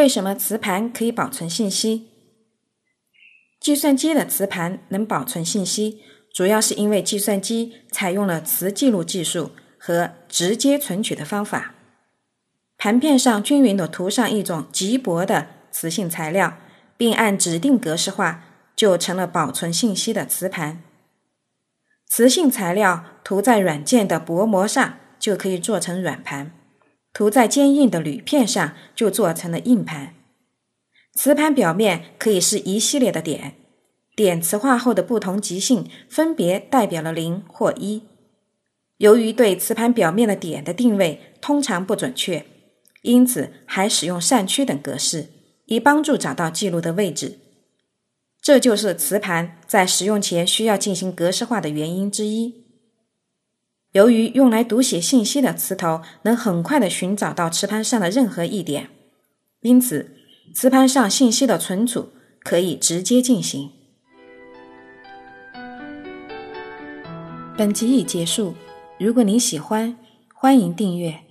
为什么磁盘可以保存信息？计算机的磁盘能保存信息，主要是因为计算机采用了磁记录技术和直接存取的方法。盘片上均匀地涂上一种极薄的磁性材料，并按指定格式化，就成了保存信息的磁盘。磁性材料涂在软件的薄膜上，就可以做成软盘；涂在坚硬的铝片上，就做成了硬盘。磁盘表面可以是一系列的点，点磁化后的不同极性分别代表了零或一。由于对磁盘表面的点的定位通常不准确，因此还使用扇区等格式，以帮助找到记录的位置。这就是磁盘在使用前需要进行格式化的原因之一。由于用来读写信息的磁头能很快的寻找到磁盘上的任何一点，因此。磁盘上信息的存储可以直接进行。本集已结束，如果您喜欢，欢迎订阅。